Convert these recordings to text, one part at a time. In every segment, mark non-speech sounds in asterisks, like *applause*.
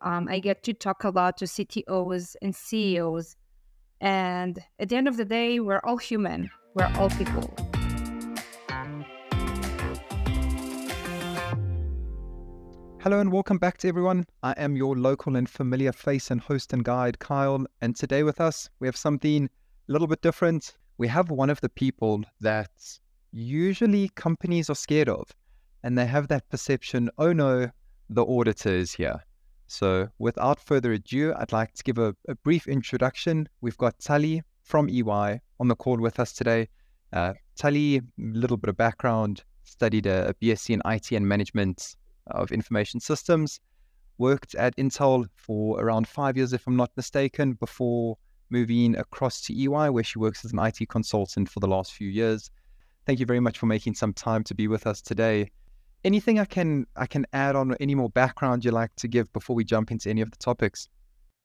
Um, I get to talk a lot to CTOs and CEOs. And at the end of the day, we're all human, we're all people. Hello and welcome back to everyone. I am your local and familiar face and host and guide, Kyle. And today with us, we have something a little bit different. We have one of the people that usually companies are scared of, and they have that perception oh no, the auditor is here. So, without further ado, I'd like to give a, a brief introduction. We've got Tali from EY on the call with us today. Uh, Tali, a little bit of background, studied a, a BSc in IT and management of information systems, worked at Intel for around five years, if I'm not mistaken, before moving across to EY, where she works as an IT consultant for the last few years. Thank you very much for making some time to be with us today anything I can I can add on any more background you like to give before we jump into any of the topics?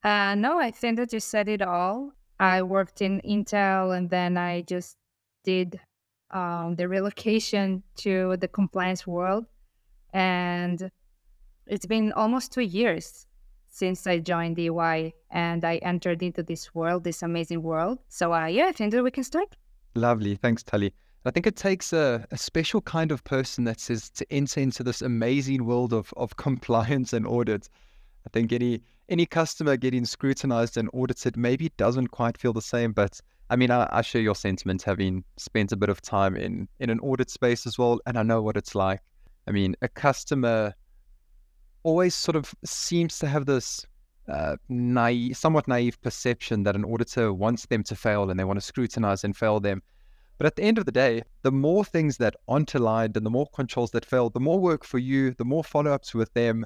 Uh, no, I think that you said it all. I worked in Intel and then I just did um, the relocation to the compliance world. And it's been almost two years since I joined EY and I entered into this world, this amazing world. So, uh, yeah, I think that we can start. Lovely. Thanks, Tali. I think it takes a, a, special kind of person that says to enter into this amazing world of, of *laughs* compliance and audit. I think any any customer getting scrutinized and audited maybe doesn't quite feel the same, but I mean, I, I share your sentiment having spent a bit of time in, in an audit space as well, and I know what it's like. I mean, a customer always sort of seems to have this uh, naive, somewhat naive perception that an auditor wants them to fail and they want to scrutinize and fail them. But at the end of the day, the more things that aren't aligned and the more controls that fail, the more work for you, the more follow ups with them.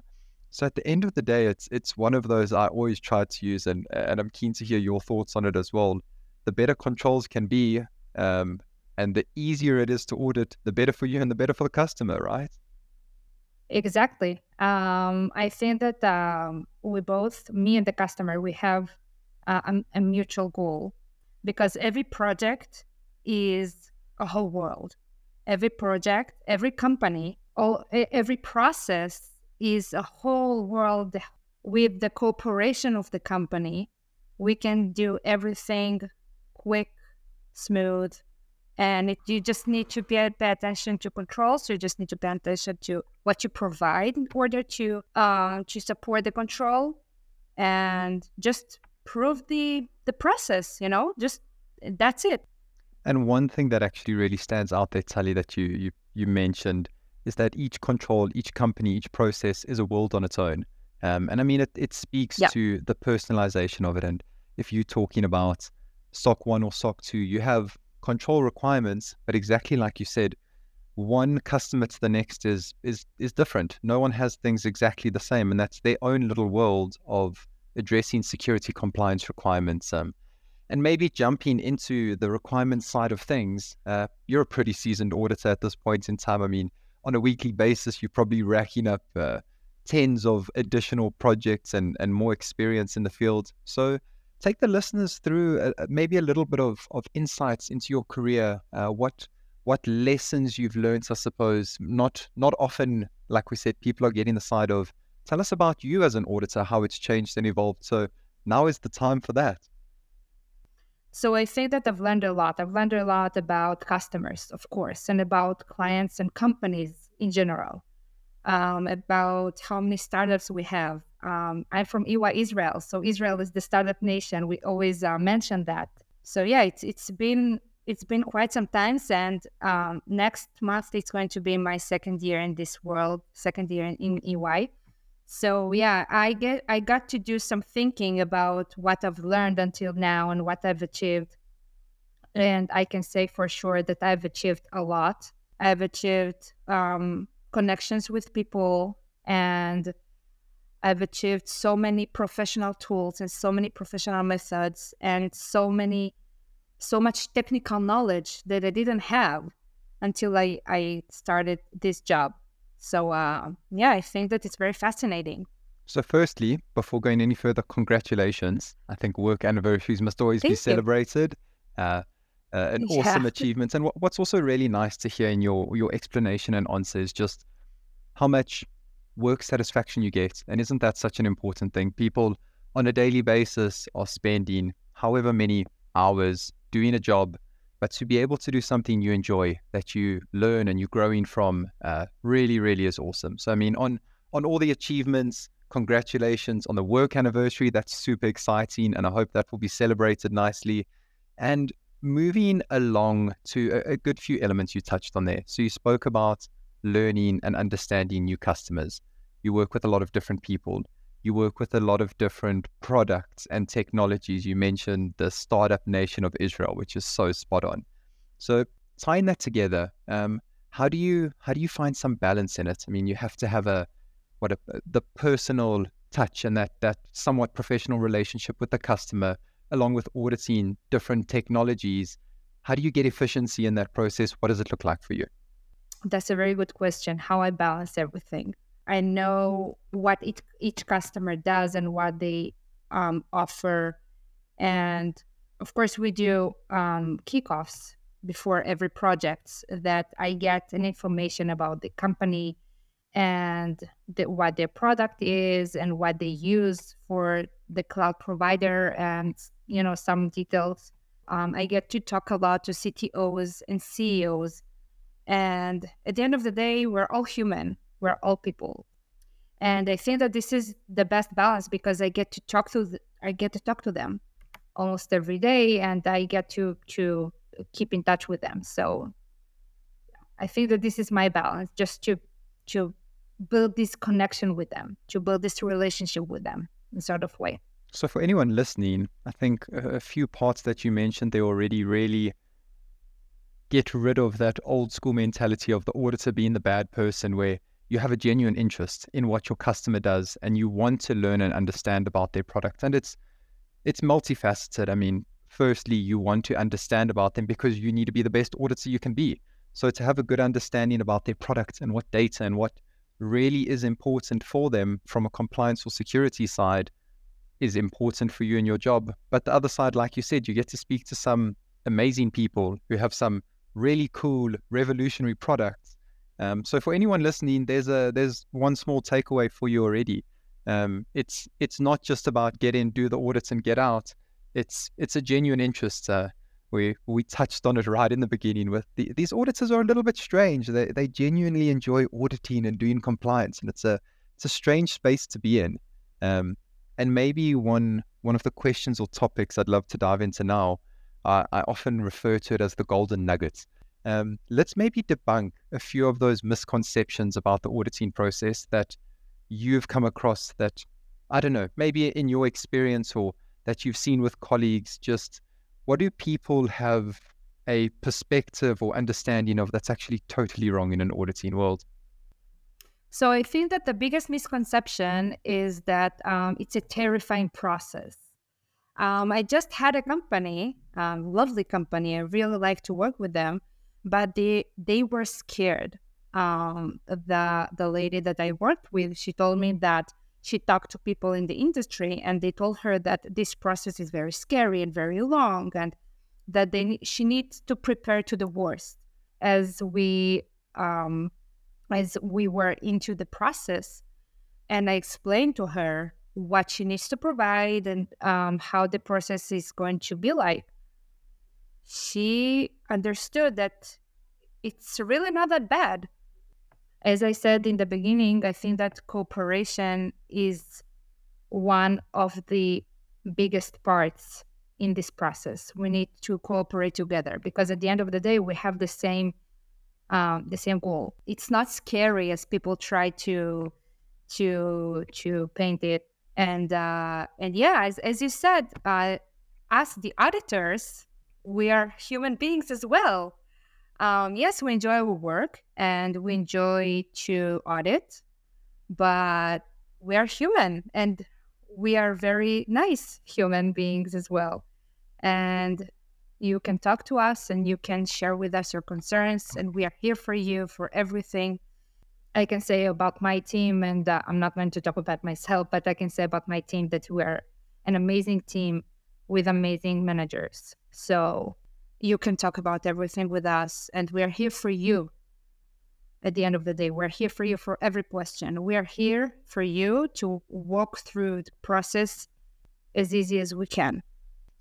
So at the end of the day, it's it's one of those I always try to use, and and I'm keen to hear your thoughts on it as well. The better controls can be, um, and the easier it is to audit, the better for you and the better for the customer, right? Exactly. Um, I think that um, we both, me and the customer, we have uh, a, a mutual goal because every project is a whole world. Every project, every company, all every process is a whole world with the cooperation of the company. We can do everything quick, smooth, and it, you just need to pay, pay attention to controls. So you just need to pay attention to what you provide in order to uh, to support the control, and just prove the the process. You know, just that's it. And one thing that actually really stands out there, Tali, that you, you, you mentioned is that each control, each company, each process is a world on its own. Um, and I mean, it, it speaks yeah. to the personalization of it. And if you're talking about SOC 1 or SOC 2, you have control requirements, but exactly like you said, one customer to the next is is is different. No one has things exactly the same, and that's their own little world of addressing security compliance requirements. Um, and maybe jumping into the requirements side of things, uh, you're a pretty seasoned auditor at this point in time. I mean, on a weekly basis, you're probably racking up uh, tens of additional projects and, and more experience in the field. So, take the listeners through a, a, maybe a little bit of, of insights into your career. Uh, what what lessons you've learned, I suppose. Not not often, like we said, people are getting the side of. Tell us about you as an auditor, how it's changed and evolved. So now is the time for that. So I think that I've learned a lot. I've learned a lot about customers, of course, and about clients and companies in general, um, about how many startups we have. Um, I'm from EY Israel, so Israel is the startup nation. We always uh, mention that. So yeah, it's it's been it's been quite some time, and um, next month it's going to be my second year in this world, second year in, in EY. So yeah, I get I got to do some thinking about what I've learned until now and what I've achieved. And I can say for sure that I've achieved a lot. I've achieved um, connections with people and I've achieved so many professional tools and so many professional methods and so many so much technical knowledge that I didn't have until I, I started this job. So uh, yeah, I think that it's very fascinating. So, firstly, before going any further, congratulations. I think work anniversaries must always Thank be celebrated. Uh, uh, an yeah. awesome *laughs* achievement. And what's also really nice to hear in your your explanation and answer is just how much work satisfaction you get. And isn't that such an important thing? People on a daily basis are spending however many hours doing a job, but to be able to do something you enjoy that you learn and you're growing from uh, really, really is awesome. So, I mean, on on all the achievements, congratulations on the work anniversary. That's super exciting, and I hope that will be celebrated nicely. And moving along to a, a good few elements you touched on there. So, you spoke about learning and understanding new customers. You work with a lot of different people. You work with a lot of different products and technologies. You mentioned the startup nation of Israel, which is so spot on. So tying that together, um, how do you how do you find some balance in it? I mean, you have to have a what a, the personal touch and that that somewhat professional relationship with the customer, along with auditing different technologies. How do you get efficiency in that process? What does it look like for you? That's a very good question. How I balance everything. I know what each, each customer does and what they um, offer. And of course, we do um, kickoffs before every project that I get an information about the company and the, what their product is and what they use for the cloud provider and you know some details. Um, I get to talk a lot to CTOs and CEOs and at the end of the day, we're all human, we're all people. And I think that this is the best balance because I get to talk to the, I get to talk to them almost every day and I get to to keep in touch with them. So I think that this is my balance just to to build this connection with them, to build this relationship with them in sort of way. So for anyone listening, I think a few parts that you mentioned they already really get rid of that old school mentality of the auditor being the bad person where you have a genuine interest in what your customer does and you want to learn and understand about their product. And it's it's multifaceted. I mean firstly you want to understand about them because you need to be the best auditor you can be. So to have a good understanding about their product and what data and what really is important for them from a compliance or security side is important for you in your job. But the other side like you said you get to speak to some amazing people who have some really cool, revolutionary products. Um, so for anyone listening, there's a there's one small takeaway for you already. Um, it's it's not just about get in, do the audits, and get out. It's it's a genuine interest. Uh, we we touched on it right in the beginning. With the, these auditors are a little bit strange. They they genuinely enjoy auditing and doing compliance, and it's a it's a strange space to be in. Um, and maybe one one of the questions or topics I'd love to dive into now I, I often refer to it as the golden nuggets. Um, let's maybe debunk a few of those misconceptions about the auditing process that you've come across that, I don't know, maybe in your experience or that you've seen with colleagues. Just what do people have a perspective or understanding of that's actually totally wrong in an auditing world? So I think that the biggest misconception is that um, it's a terrifying process. Um, I just had a company, um, lovely company. I really like to work with them, but they they were scared. Um, the the lady that I worked with, she told me that she talked to people in the industry, and they told her that this process is very scary and very long, and that they she needs to prepare to the worst. As we um, as we were into the process, and I explained to her what she needs to provide and um, how the process is going to be like. She understood that it's really not that bad. As I said in the beginning, I think that cooperation is one of the biggest parts in this process. We need to cooperate together because at the end of the day, we have the same um, the same goal. It's not scary as people try to to to paint it and uh, and yeah, as, as you said, uh, as the auditors, we are human beings as well. Um, yes, we enjoy our work and we enjoy to audit, but we are human and we are very nice human beings as well. And you can talk to us and you can share with us your concerns, and we are here for you for everything. I can say about my team, and uh, I'm not going to talk about myself, but I can say about my team that we are an amazing team with amazing managers. So you can talk about everything with us, and we are here for you. at the end of the day. We're here for you for every question. We are here for you to walk through the process as easy as we can.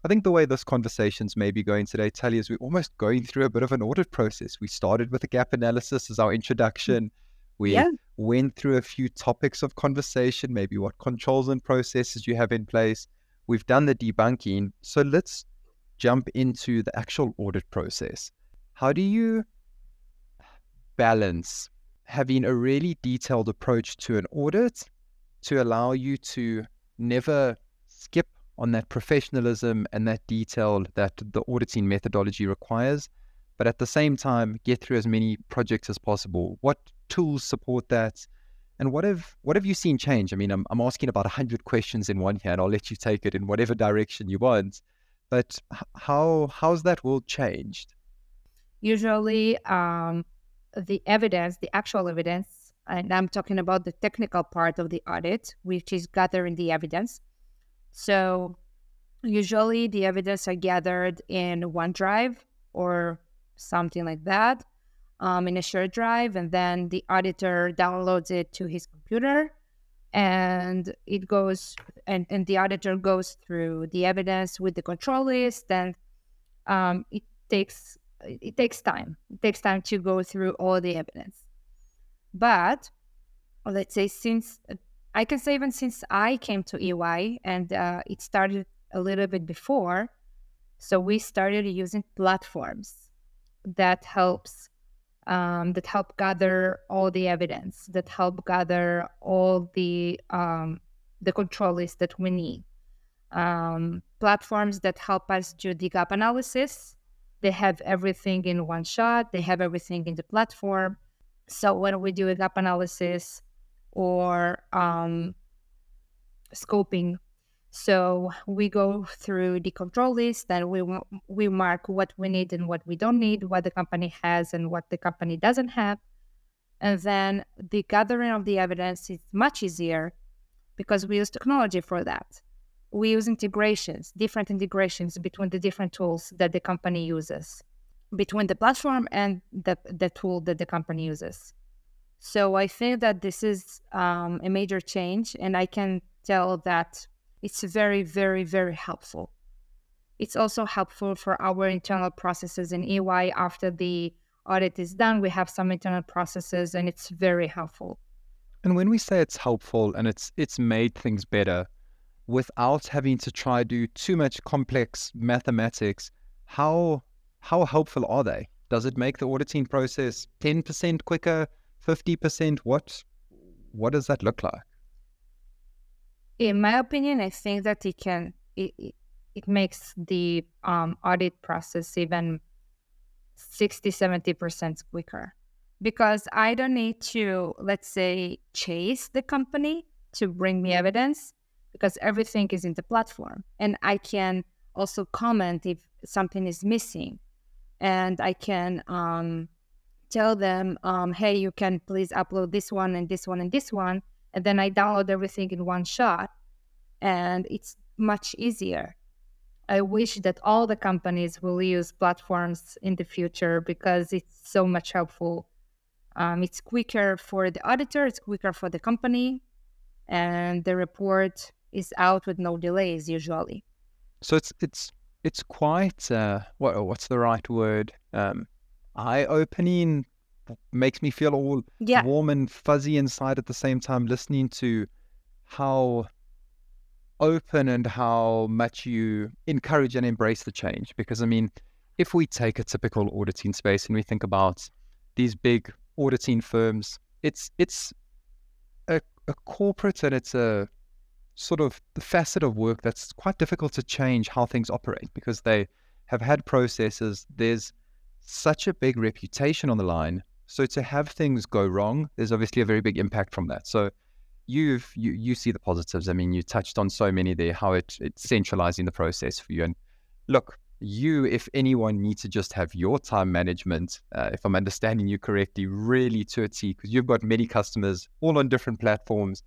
I think the way this conversation's maybe going today, Tali, is we're almost going through a bit of an audit process. We started with a gap analysis as our introduction. We yeah. went through a few topics of conversation, maybe what controls and processes you have in place. We've done the debunking. So let's jump into the actual audit process. How do you balance having a really detailed approach to an audit to allow you to never skip on that professionalism and that detail that the auditing methodology requires, but at the same time get through as many projects as possible? What tools support that? And what have what have you seen change? I mean, I'm I'm asking about hundred questions in one here, and I'll let you take it in whatever direction you want. But how how's that world changed? Usually, um, the evidence, the actual evidence, and I'm talking about the technical part of the audit, which is gathering the evidence. So, usually the evidence are gathered in OneDrive or something like that um, in a shared drive, and then the auditor downloads it to his computer, and it goes and, and the auditor goes through the evidence with the control list, and um, it takes it takes time. It takes time to go through all the evidence. But let's say since I can say even since I came to EY and uh, it started a little bit before, so we started using platforms that helps um, that help gather all the evidence, that help gather all the um, the control list that we need. Um, platforms that help us do the gap analysis. They have everything in one shot. They have everything in the platform. So when we do a gap analysis or um, scoping so we go through the control list and we we mark what we need and what we don't need, what the company has and what the company doesn't have. And then the gathering of the evidence is much easier because we use technology for that. We use integrations, different integrations between the different tools that the company uses, between the platform and the, the tool that the company uses. So I think that this is um, a major change, and I can tell that it's very, very, very helpful. It's also helpful for our internal processes in EY. After the audit is done, we have some internal processes and it's very helpful. And when we say it's helpful and it's it's made things better without having to try do too much complex mathematics, how how helpful are they? Does it make the auditing process 10% quicker, 50%? What what does that look like? In my opinion, I think that it can it, it, makes the um, audit process even 60 70% quicker because I don't need to, let's say, chase the company to bring me evidence because everything is in the platform. And I can also comment if something is missing. And I can um, tell them, um, hey, you can please upload this one and this one and this one and then I download everything in one shot, and it's much easier. I wish that all the companies will use platforms in the future because it's so much helpful. Um, it's quicker for the auditor, it's quicker for the company, and the report is out with no delays usually. So it's it's it's quite uh, what what's the right word? Um, eye opening makes me feel all yeah. warm and fuzzy inside at the same time listening to how open and how much you encourage and embrace the change. Because i mean if we take a typical auditing space and we think about these big auditing firms it's it's a, a corporate and it's a sort of the facet of work that's quite difficult to change how things operate because they have had processes. There's such a big reputation on the line so to have things go wrong, there's obviously a very big impact from that. So you've you you see the positives. I mean, you touched on so many there, how it it's centralizing the process for you. And look, you, if anyone, need to just have your time management, uh, if I'm understanding you correctly, really to a T, because you've got many customers all on different platforms,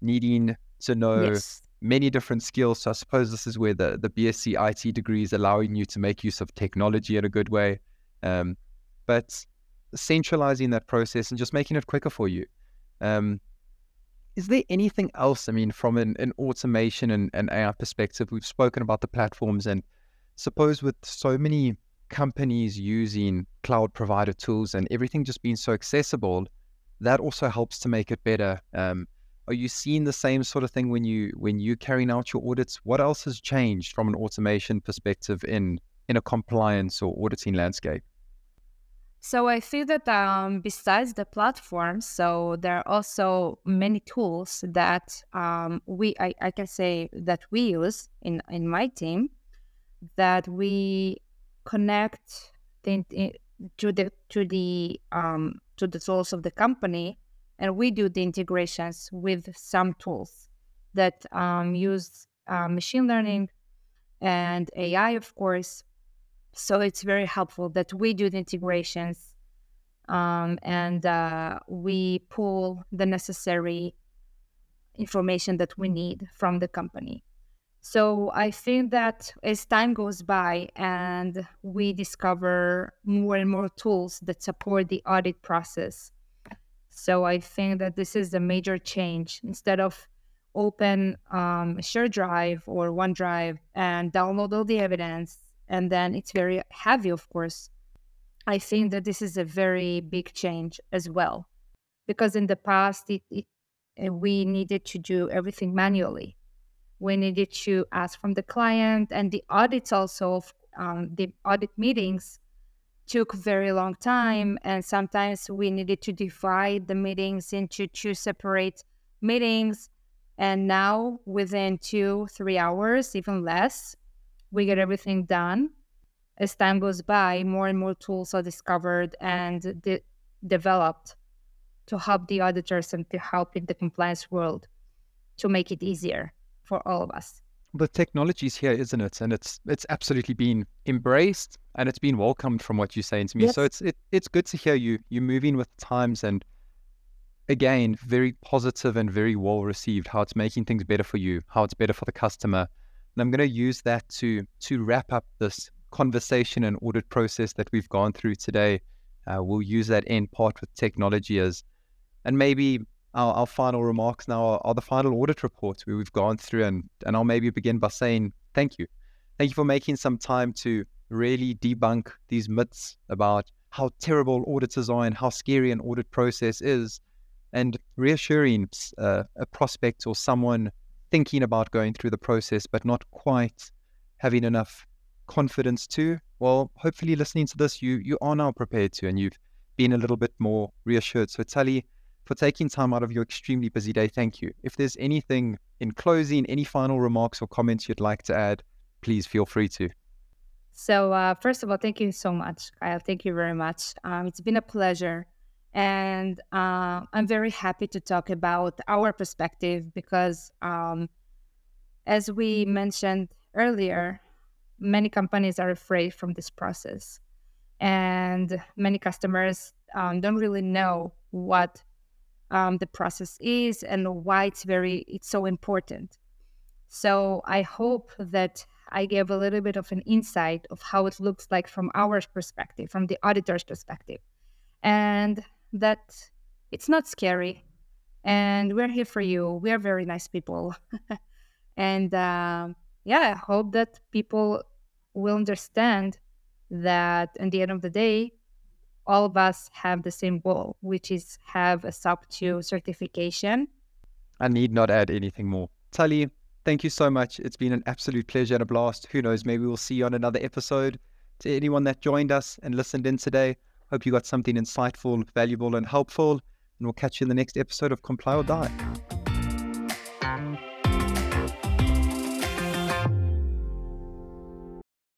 needing to know yes. many different skills. So I suppose this is where the the BSc IT degree is allowing you to make use of technology in a good way. Um, but centralizing that process and just making it quicker for you. Um, is there anything else? I mean, from an, an automation and an AI perspective, we've spoken about the platforms, and suppose with so many companies using cloud provider tools and everything just being so accessible, that also helps to make it better. Um, are you seeing the same sort of thing when you when you carrying out your audits? What else has changed from an automation perspective in in a compliance or auditing landscape? So I feel that um, besides the platform, so there are also many tools that um, we I, I can say that we use in in my team that we connect the, to the to the um, to the tools of the company, and we do the integrations with some tools that um, use uh, machine learning and AI, of course, so it's very helpful that we do the integrations um, and uh, we pull the necessary information that we need from the company. So I think that as time goes by and we discover more and more tools that support the audit process. So I think that this is a major change. Instead of open um, share drive or OneDrive and download all the evidence and then it's very heavy, of course. I think that this is a very big change as well, because in the past it, it, uh, we needed to do everything manually. We needed to ask from the client, and the audits also, um, the audit meetings took very long time, and sometimes we needed to divide the meetings into two separate meetings. And now, within two, three hours, even less, we get everything done. As time goes by, more and more tools are discovered and de- developed to help the auditors and to help in the compliance world to make it easier for all of us. The technology is here, isn't it? And it's it's absolutely been embraced and it's been welcomed from what you're saying to me. Yes. So it's it, it's good to hear you you're moving with times and again very positive and very well received. How it's making things better for you, how it's better for the customer, and I'm going to use that to to wrap up this conversation and audit process that we've gone through today. Uh, we'll use that end part with technology as, and maybe our, our final remarks now are, are, the final audit reports where we've gone through, and and I'll maybe begin by saying thank you, thank you for making some time to really debunk these myths about how terrible auditors are and how scary an audit process is, and reassuring uh, a prospect or someone thinking about going through the process, but not quite having enough confidence to, well, hopefully listening to this, you you are now prepared to, and you've been a little bit more reassured. So, Tali, for taking time out of your extremely busy day, thank you. If there's anything in closing, any final remarks or comments you'd like to add, please feel free to. So, uh, first of all, thank you so much, Kyle. Thank you very much. Um, it's been a pleasure and uh, I'm very happy to talk about our perspective because, um, as we mentioned earlier, many companies are afraid from this process. And many customers um, don't really know what um, the process is and why it's very it's so important. So I hope that I gave a little bit of an insight of how it looks like from our perspective, from the auditor's perspective. And that it's not scary and we're here for you. We are very nice people. *laughs* and uh, yeah, I hope that people will understand that at the end of the day, all of us have the same goal, which is have a SOC 2 certification. I need not add anything more. Tali, thank you so much. It's been an absolute pleasure and a blast. Who knows, maybe we'll see you on another episode. To anyone that joined us and listened in today, Hope you got something insightful, valuable, and helpful. And we'll catch you in the next episode of Comply or Die.